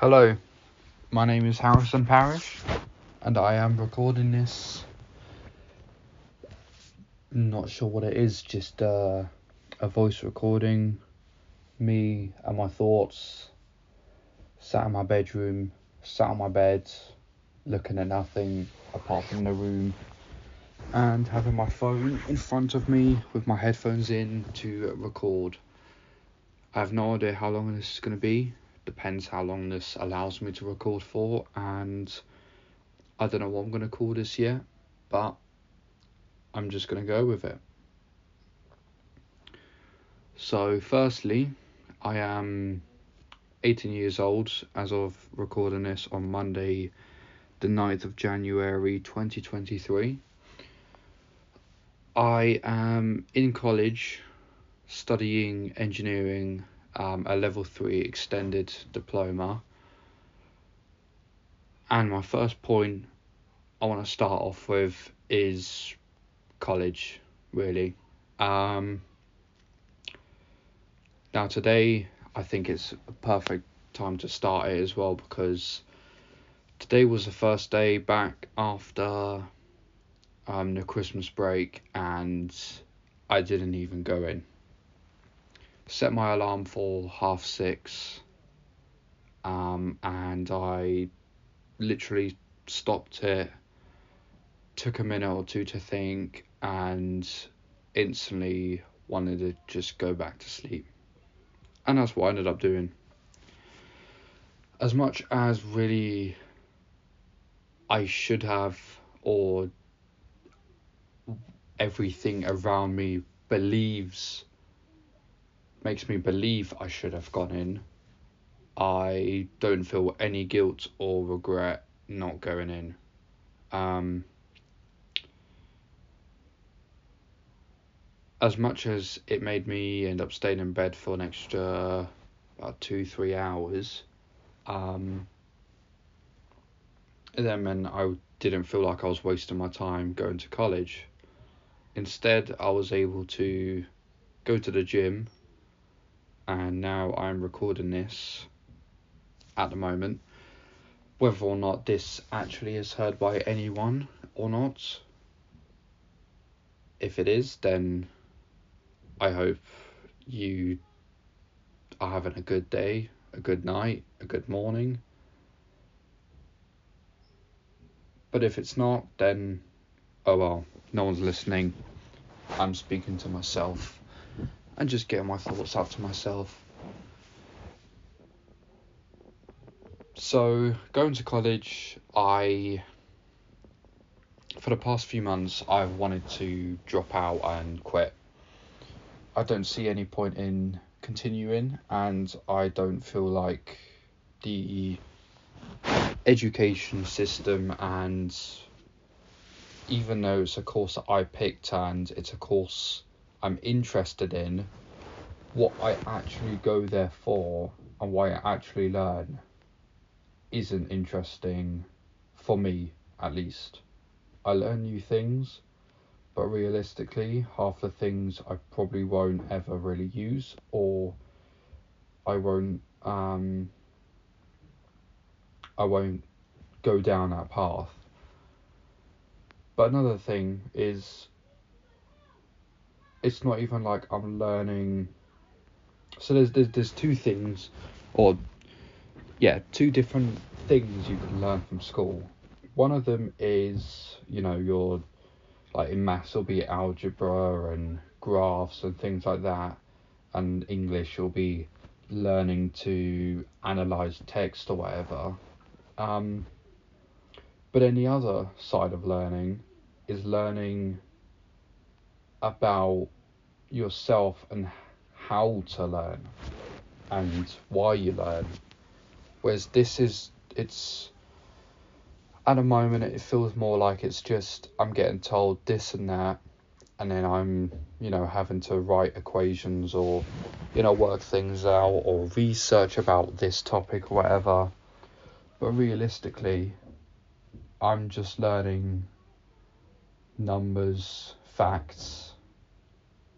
Hello, my name is Harrison Parrish, and I am recording this. Not sure what it is, just uh, a voice recording. Me and my thoughts. Sat in my bedroom, sat on my bed, looking at nothing apart from the room, and having my phone in front of me with my headphones in to record. I have no idea how long this is going to be depends how long this allows me to record for and I don't know what I'm going to call this yet but I'm just going to go with it. So firstly I am 18 years old as of recording this on Monday the 9th of January 2023. I am in college studying engineering um, a level 3 extended diploma. And my first point I want to start off with is college, really. Um, now, today I think it's a perfect time to start it as well because today was the first day back after um, the Christmas break and I didn't even go in set my alarm for half six um, and I literally stopped it, took a minute or two to think, and instantly wanted to just go back to sleep. And that's what I ended up doing. As much as really I should have, or everything around me believes makes me believe I should have gone in. I don't feel any guilt or regret not going in. Um, as much as it made me end up staying in bed for an extra about two, three hours, um, that meant I didn't feel like I was wasting my time going to college. Instead, I was able to go to the gym and now I'm recording this at the moment. Whether or not this actually is heard by anyone or not, if it is, then I hope you are having a good day, a good night, a good morning. But if it's not, then oh well, no one's listening. I'm speaking to myself and just getting my thoughts out to myself. So, going to college, I, for the past few months, I've wanted to drop out and quit. I don't see any point in continuing, and I don't feel like the education system and even though it's a course that I picked and it's a course I'm interested in, what I actually go there for and why I actually learn isn't interesting for me at least. I learn new things, but realistically, half the things I probably won't ever really use or I won't um I won't go down that path. But another thing is it's not even like I'm learning. So there's there's there's two things, or yeah, two different things you can learn from school. One of them is you know your like in maths will be algebra and graphs and things like that, and English will be learning to analyze text or whatever. Um, but any the other side of learning is learning about yourself and how to learn and why you learn. Whereas this is, it's, at a moment it feels more like it's just, I'm getting told this and that, and then I'm, you know, having to write equations or, you know, work things out or research about this topic or whatever. But realistically, I'm just learning numbers, facts,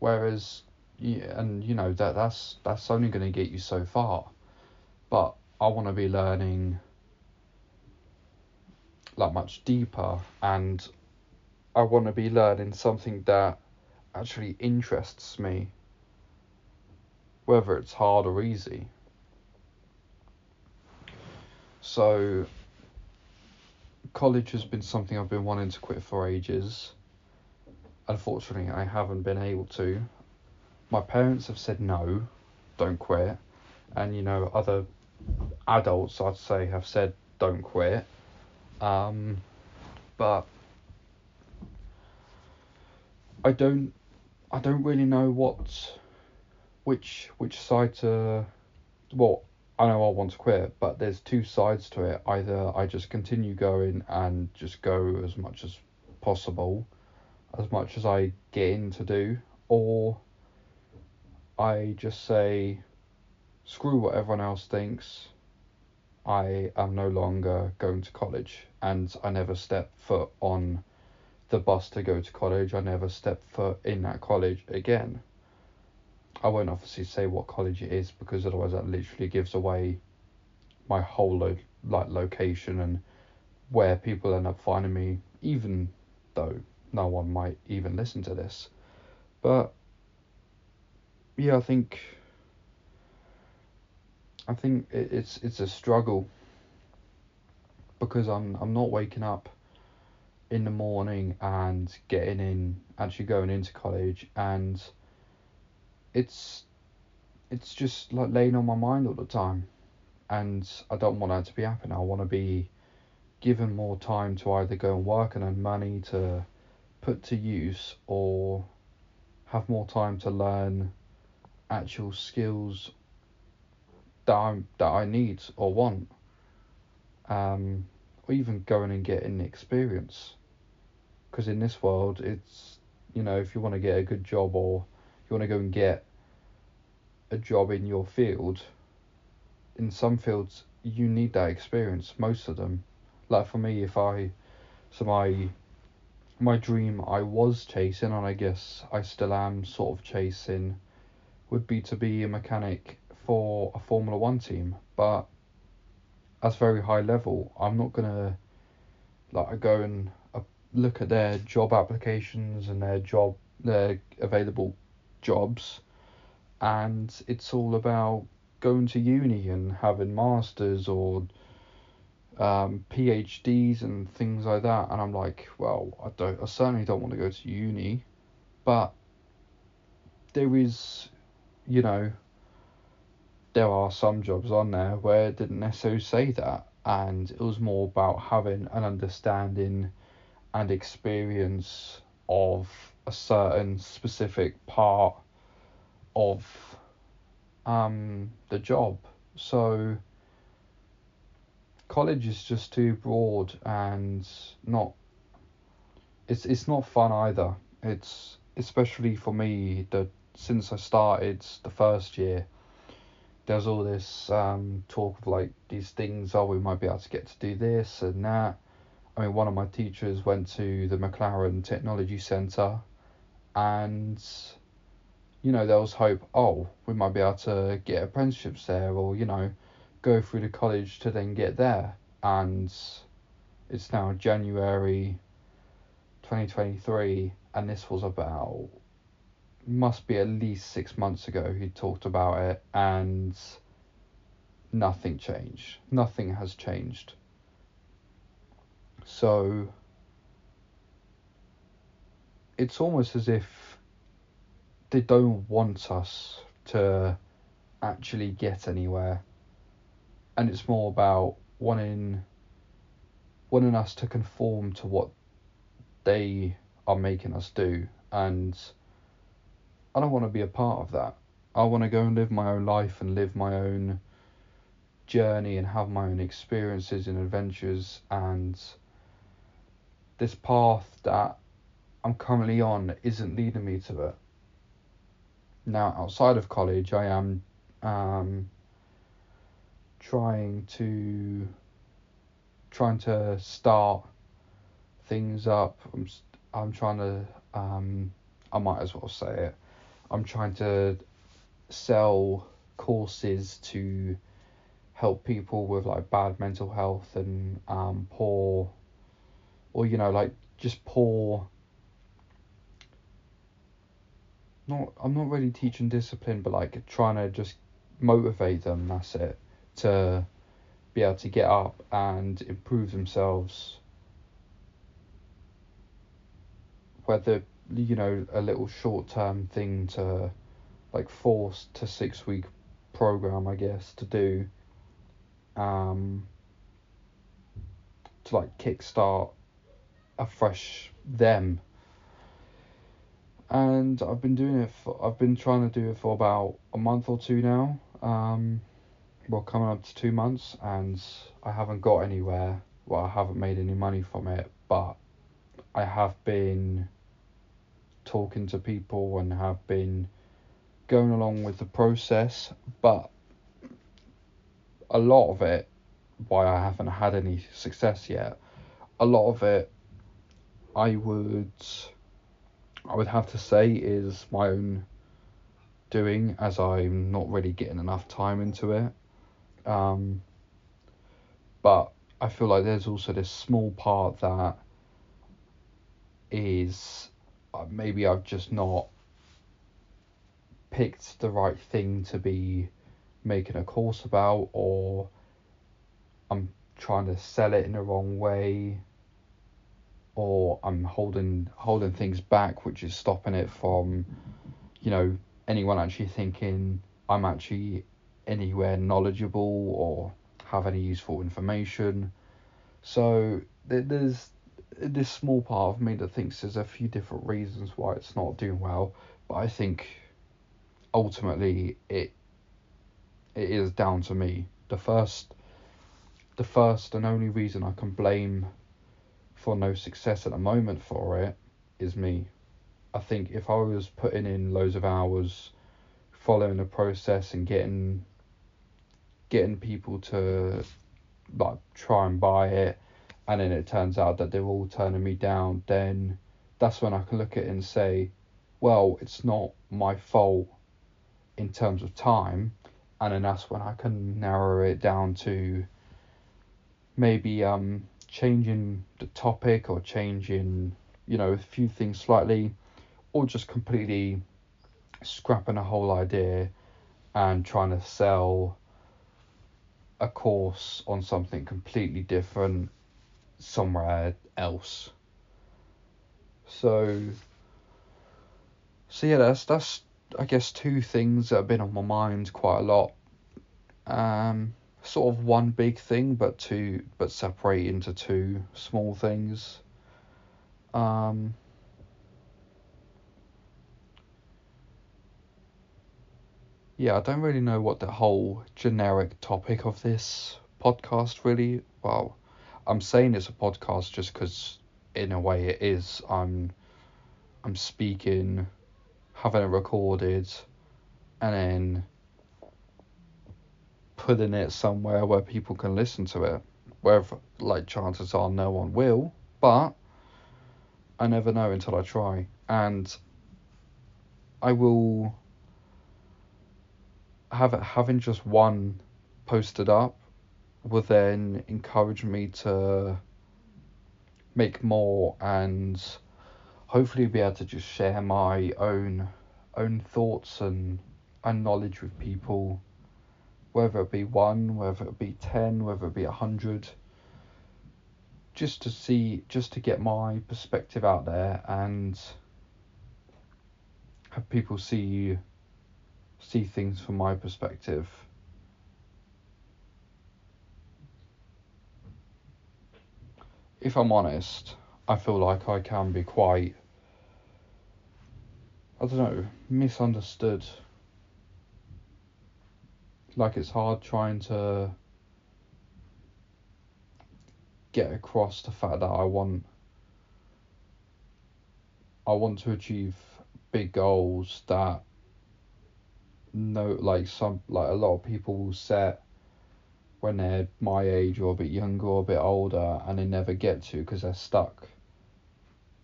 Whereas, and you know that that's that's only going to get you so far. But I want to be learning like much deeper and I want to be learning something that actually interests me whether it's hard or easy so college has been something I've been wanting to quit for ages unfortunately I haven't been able to. My parents have said no don't quit. And you know other adults I'd say have said don't quit. Um, but I don't I don't really know what which which side to well I know I want to quit but there's two sides to it. Either I just continue going and just go as much as possible as much as I get in to do or I just say screw what everyone else thinks I am no longer going to college and I never step foot on the bus to go to college. I never step foot in that college again. I won't obviously say what college it is because otherwise that literally gives away my whole lo- like location and where people end up finding me even though no one might even listen to this. But yeah, I think I think it's it's a struggle because I'm I'm not waking up in the morning and getting in actually going into college and it's it's just like laying on my mind all the time and I don't want that to be happening. I want to be given more time to either go and work and earn money to put to use or have more time to learn actual skills that I that I need or want. Um, or even going and getting experience. Because in this world, it's you know if you want to get a good job or you want to go and get a job in your field. In some fields, you need that experience. Most of them, like for me, if I, so my, my dream I was chasing, and I guess I still am sort of chasing, would be to be a mechanic for a Formula One team, but that's very high level. I'm not gonna like go and uh, look at their job applications and their job their available jobs, and it's all about going to uni and having masters or um, PhDs and things like that. And I'm like, well, I don't, I certainly don't want to go to uni, but there is, you know, there are some jobs on there where it didn't necessarily say that, and it was more about having an understanding and experience of a certain specific part of um, the job. So college is just too broad and not it's it's not fun either. It's especially for me that since I started the first year there's all this um, talk of like these things, oh, we might be able to get to do this and that. I mean, one of my teachers went to the McLaren Technology Centre and, you know, there was hope, oh, we might be able to get apprenticeships there or, you know, go through the college to then get there. And it's now January 2023 and this was about must be at least six months ago he talked about it and nothing changed. Nothing has changed. So it's almost as if they don't want us to actually get anywhere. And it's more about wanting wanting us to conform to what they are making us do and I don't want to be a part of that. I want to go and live my own life and live my own journey and have my own experiences and adventures and this path that I'm currently on isn't leading me to it. Now outside of college I am um, trying to trying to start things up. I'm I'm trying to um, I might as well say it. I'm trying to sell courses to help people with like bad mental health and um poor or you know like just poor not I'm not really teaching discipline but like trying to just motivate them that's it to be able to get up and improve themselves. Whether you know a little short term thing to like force to six week program I guess to do um to like kickstart a fresh them. And I've been doing it for I've been trying to do it for about a month or two now um well coming up to two months and I haven't got anywhere well I haven't made any money from it but I have been talking to people and have been going along with the process, but a lot of it, why I haven't had any success yet, a lot of it, I would, I would have to say is my own doing, as I'm not really getting enough time into it. Um, but I feel like there's also this small part that is uh, maybe I've just not picked the right thing to be making a course about, or I'm trying to sell it in the wrong way, or I'm holding holding things back, which is stopping it from, you know, anyone actually thinking I'm actually anywhere knowledgeable or have any useful information. So there's this small part of me that thinks there's a few different reasons why it's not doing well, but I think ultimately it it is down to me. The first the first and only reason I can blame for no success at the moment for it is me. I think if I was putting in loads of hours following the process and getting getting people to like try and buy it and then it turns out that they're all turning me down, then that's when I can look at it and say, well, it's not my fault in terms of time, and then that's when I can narrow it down to maybe um changing the topic or changing you know a few things slightly, or just completely scrapping a whole idea and trying to sell a course on something completely different somewhere else. So, so yeah, that's that's I guess two things that have been on my mind quite a lot. Um, sort of one big thing, but two, but separate into two small things. Um, yeah, I don't really know what the whole generic topic of this podcast really. Well, I'm saying it's a podcast just because, in a way, it is. I'm, I'm speaking, having it recorded, and then putting it somewhere where people can listen to it. Where, like, chances are no one will, but I never know until I try, and I will have having just one posted up will then encourage me to make more and hopefully be able to just share my own own thoughts and and knowledge with people. Whether it be one whether it be 10 whether it be a 100 just to see just to get my perspective out there and have people see see things from my perspective if I'm honest, I feel like I can be quite, I don't know, misunderstood. Like it's hard trying to get across the fact that I want I want to achieve big goals that no like some like a lot of people will set when they're my age or a bit younger or a bit older and they never get to because they're stuck.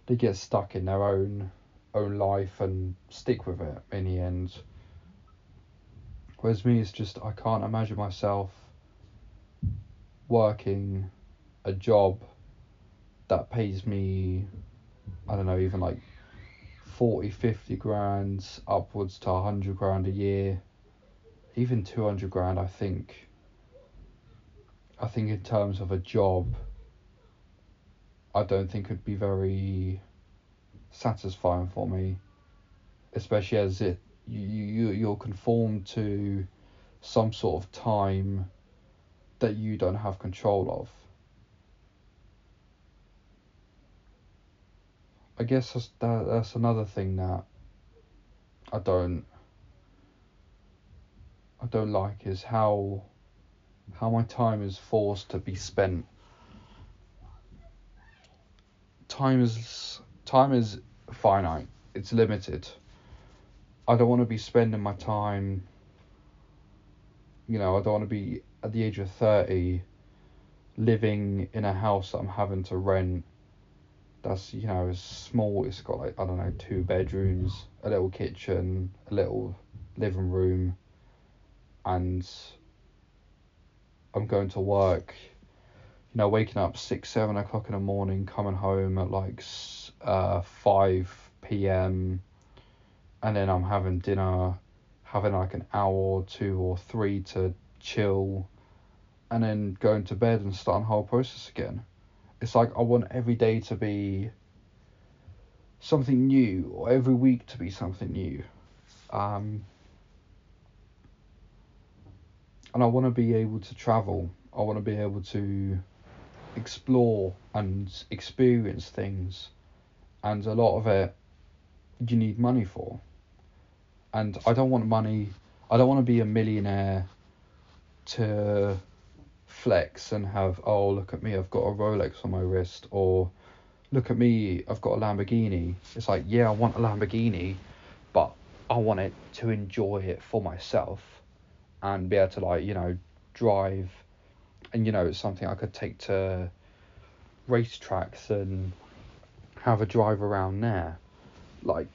They get stuck in their own own life and stick with it in the end. Whereas me, it's just I can't imagine myself working a job that pays me I don't know even like 40 50 grand upwards to 100 grand a year. Even 200 grand I think. I think in terms of a job I don't think it'd be very satisfying for me. Especially as it you, you you're conformed to some sort of time that you don't have control of. I guess that's, that, that's another thing that I don't I don't like is how how my time is forced to be spent. Time is time is finite. It's limited. I don't want to be spending my time, you know, I don't want to be at the age of 30 living in a house that I'm having to rent that's, you know, as small, it's got like, I don't know, two bedrooms, a little kitchen, a little living room, and I'm going to work, you know, waking up six, seven o'clock in the morning, coming home at like uh, 5 p.m and then I'm having dinner, having like an hour or two or three to chill, and then going to bed and starting the whole process again. It's like I want every day to be something new, or every week to be something new. Um, and I want to be able to travel. I want to be able to explore and experience things, and a lot of it you need money for and I don't want money. I don't want to be a millionaire to flex and have oh look at me I've got a Rolex on my wrist or look at me I've got a Lamborghini. It's like yeah I want a Lamborghini, but I want it to enjoy it for myself and be able to like you know drive and you know it's something I could take to racetracks and have a drive around there like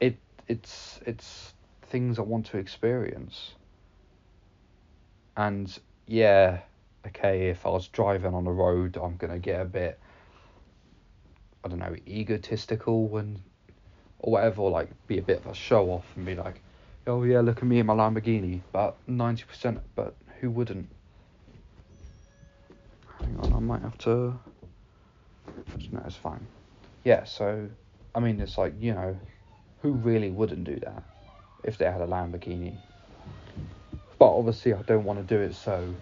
it it's it's things I want to experience. And yeah, okay, if I was driving on the road, I'm gonna get a bit, I don't know, egotistical and or whatever, like be a bit of a show off and be like, oh yeah, look at me in my Lamborghini. But ninety percent, but who wouldn't? Hang on, I might have to. No, it's fine. Yeah, so I mean, it's like you know, who really wouldn't do that if they had a Lamborghini? But obviously, I don't want to do it so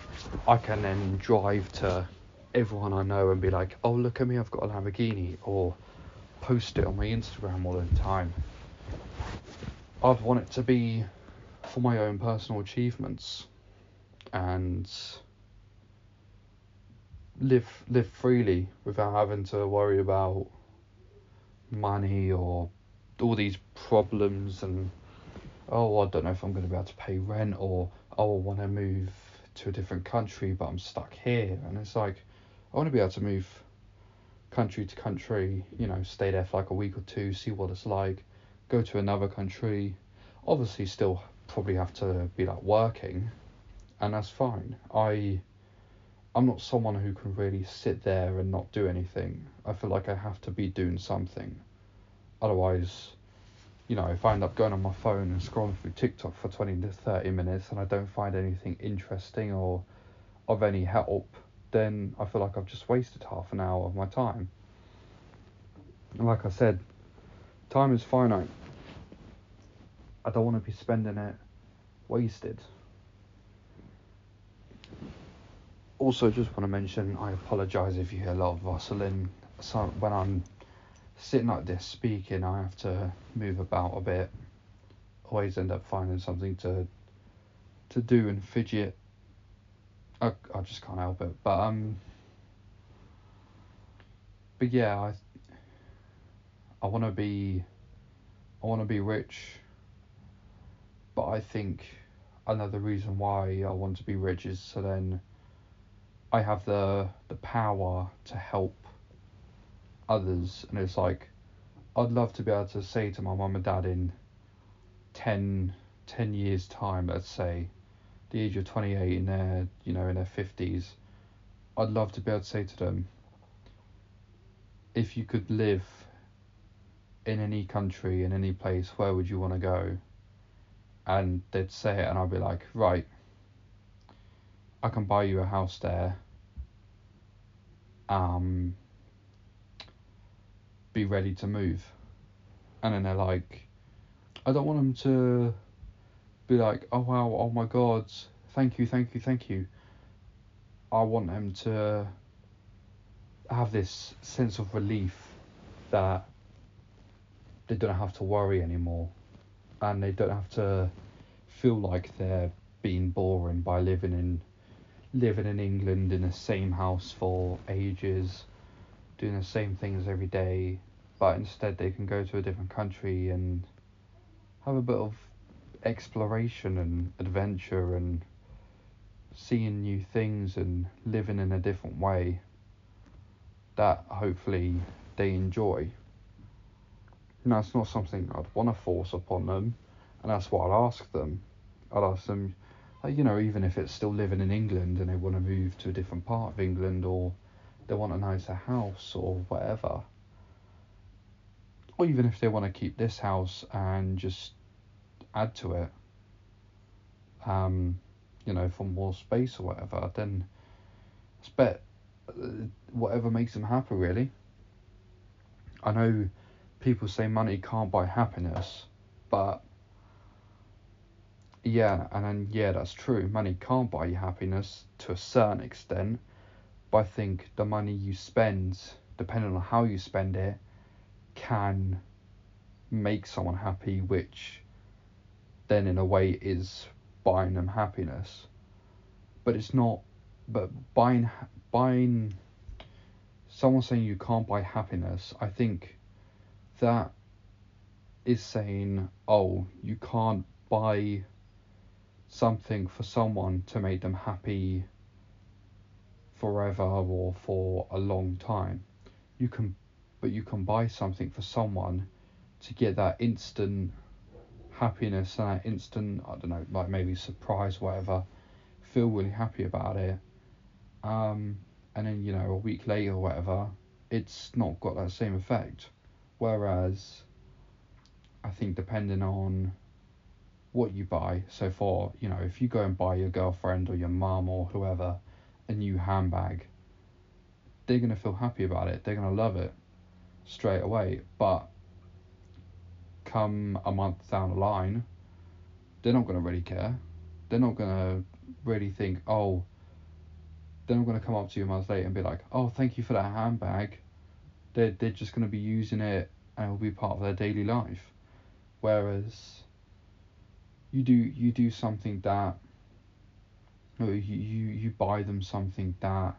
I can then drive to everyone I know and be like, oh, look at me, I've got a Lamborghini, or post it on my Instagram all the time. I'd want it to be for my own personal achievements and live live freely without having to worry about money or all these problems and oh I don't know if I'm going to be able to pay rent or oh I want to move to a different country but I'm stuck here. And it's like I want to be able to move country to country you know stay there for like a week or two see what it's like go to another country. Obviously still probably have to be like working and that's fine. I I'm not someone who can really sit there and not do anything. I feel like I have to be doing something. Otherwise, you know, if I end up going on my phone and scrolling through TikTok for 20 to 30 minutes and I don't find anything interesting or of any help, then I feel like I've just wasted half an hour of my time. And like I said, time is finite. I don't want to be spending it wasted. Also, just want to mention I apologise if you hear a lot of rustling. So when I'm sitting like this speaking, I have to move about a bit. Always end up finding something to to do and fidget. I I just can't help it. But um. But yeah, I. I want to be. I want to be rich. But I think another reason why I want to be rich is so then I have the the power to help others, and it's like I'd love to be able to say to my mum and dad in 10, 10 years time, let's say, the age of 28 in their you know in their 50s i'd love to be able to say to them if you could live in any country in any place where would you want to go? And they'd say it and i'd be like right i can buy you a house there um be ready to move. And then they're like i don't want them to be like, oh wow, oh my god, thank you, thank you, thank you. I want them to have this sense of relief that they don't have to worry anymore. And they don't have to feel like they're being boring by living in living in England in the same house for ages, doing the same things every day, but instead they can go to a different country and have a bit of exploration and adventure and seeing new things and living in a different way that hopefully they enjoy. Now, that's not something I'd want to force upon them, and that's what I'd ask them. I'd ask them, you know, even if it's still living in England and they want to move to a different part of England or they want a nicer house or whatever. Or even if they want to keep this house and just add to it, um, you know, for more space or whatever, then it's bet uh, whatever makes them happy, really. I know people say money can't buy happiness, but yeah, and then yeah, that's true. Money can't buy you happiness to a certain extent, but I think the money you spend, depending on how you spend it, can make someone happy, which then in a way is buying them happiness. But it's not. But buying buying someone saying you can't buy happiness, I think that is saying, oh, you can't buy something for someone to make them happy forever or for a long time. You can, but you can buy something for someone to get that instant happiness and that instant, I don't know, like maybe surprise, whatever, feel really happy about it. Um, and then, you know, a week later, whatever, it's not got that same effect. Whereas, I think depending on what you buy, so for, you know, if you go and buy your girlfriend or your mum or whoever a new handbag, they're going to feel happy about it. They're going to love it straight away. But come a month down the line, they're not going to really care. They're not going to really think, oh, they're not going to come up to you a month later and be like, oh, thank you for that handbag. They're, they're just going to be using it and it will be part of their daily life. Whereas you do you do something that you, you you buy them something that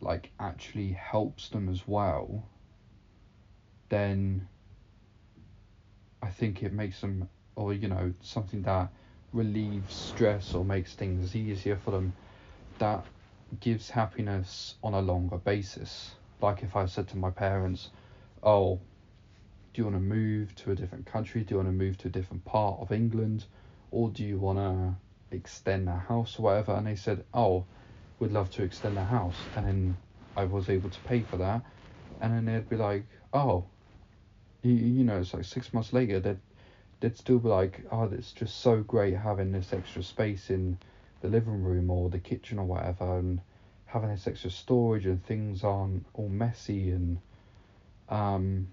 like actually helps them as well then I think it makes them, or you know, something that relieves stress or makes things easier for them, that gives happiness on a longer basis. Like if I said to my parents, oh, do you want to move to a different country? Do you want to move to a different part of England? Or do you want to extend the house or whatever? And they said, oh, we'd love to extend the house. And then I was able to pay for that. And then they'd be like, oh, you, you know, it's like six months later, they'd, they'd still be like, oh, it's just so great having this extra space in the living room or the kitchen or whatever, and having this extra storage and things aren't all messy and, um,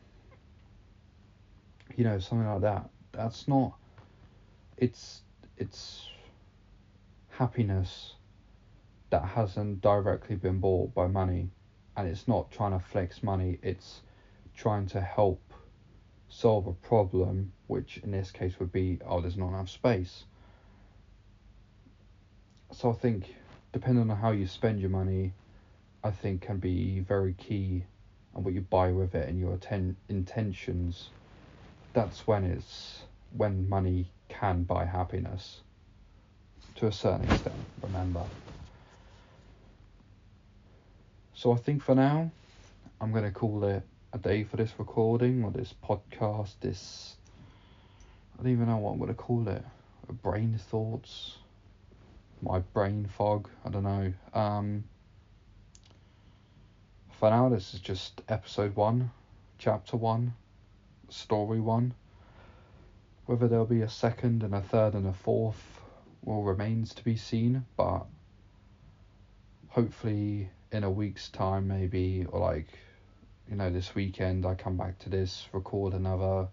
you know, something like that. That's not, it's, it's happiness that hasn't directly been bought by money and it's not trying to flex money it's trying to help solve a problem, which in this case would be, oh, there's not enough space. So I think, depending on how you spend your money, I think can be very key, and what you buy with it and your atten- intentions. That's when it's when money can buy happiness. To a certain extent, remember. So I think for now, I'm going to call it a day for this recording or this podcast, this I don't even know what I'm gonna call it. brain thoughts, my brain fog. I don't know. Um, for now, this is just episode one, chapter one, story one. Whether there'll be a second and a third and a fourth will remains to be seen, but hopefully in a week's time, maybe, or like, you know, this weekend, I come back to this, record another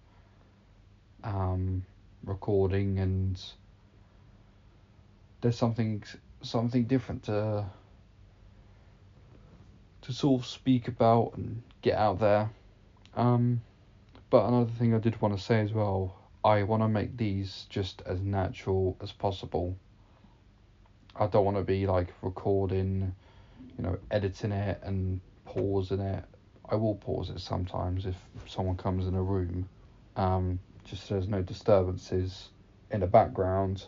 um, recording, and there's something something different to to sort of speak about and get out there. Um, but another thing I did want to say as well, I want to make these just as natural as possible. I don't want to be like recording, you know, editing it and pausing it. I will pause it sometimes if someone comes in a room, um, just so there's no disturbances in the background.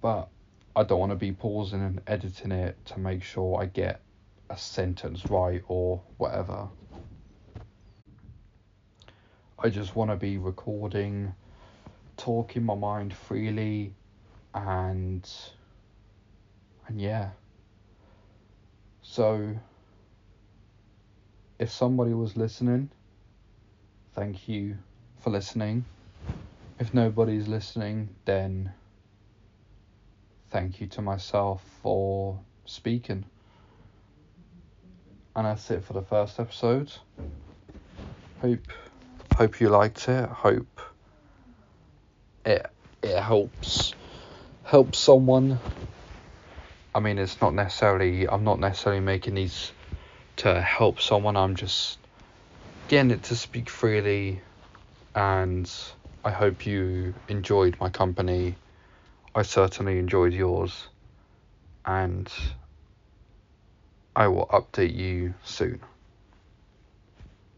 But I don't want to be pausing and editing it to make sure I get a sentence right or whatever. I just want to be recording, talking my mind freely, and and yeah. So if somebody was listening, thank you for listening. If nobody's listening, then thank you to myself for speaking. And that's it for the first episode. Hope hope you liked it. Hope it it helps helps someone. I mean, it's not necessarily I'm not necessarily making these to help someone. I'm just getting it to speak freely, and I hope you enjoyed my company. I certainly enjoyed yours, and I will update you soon.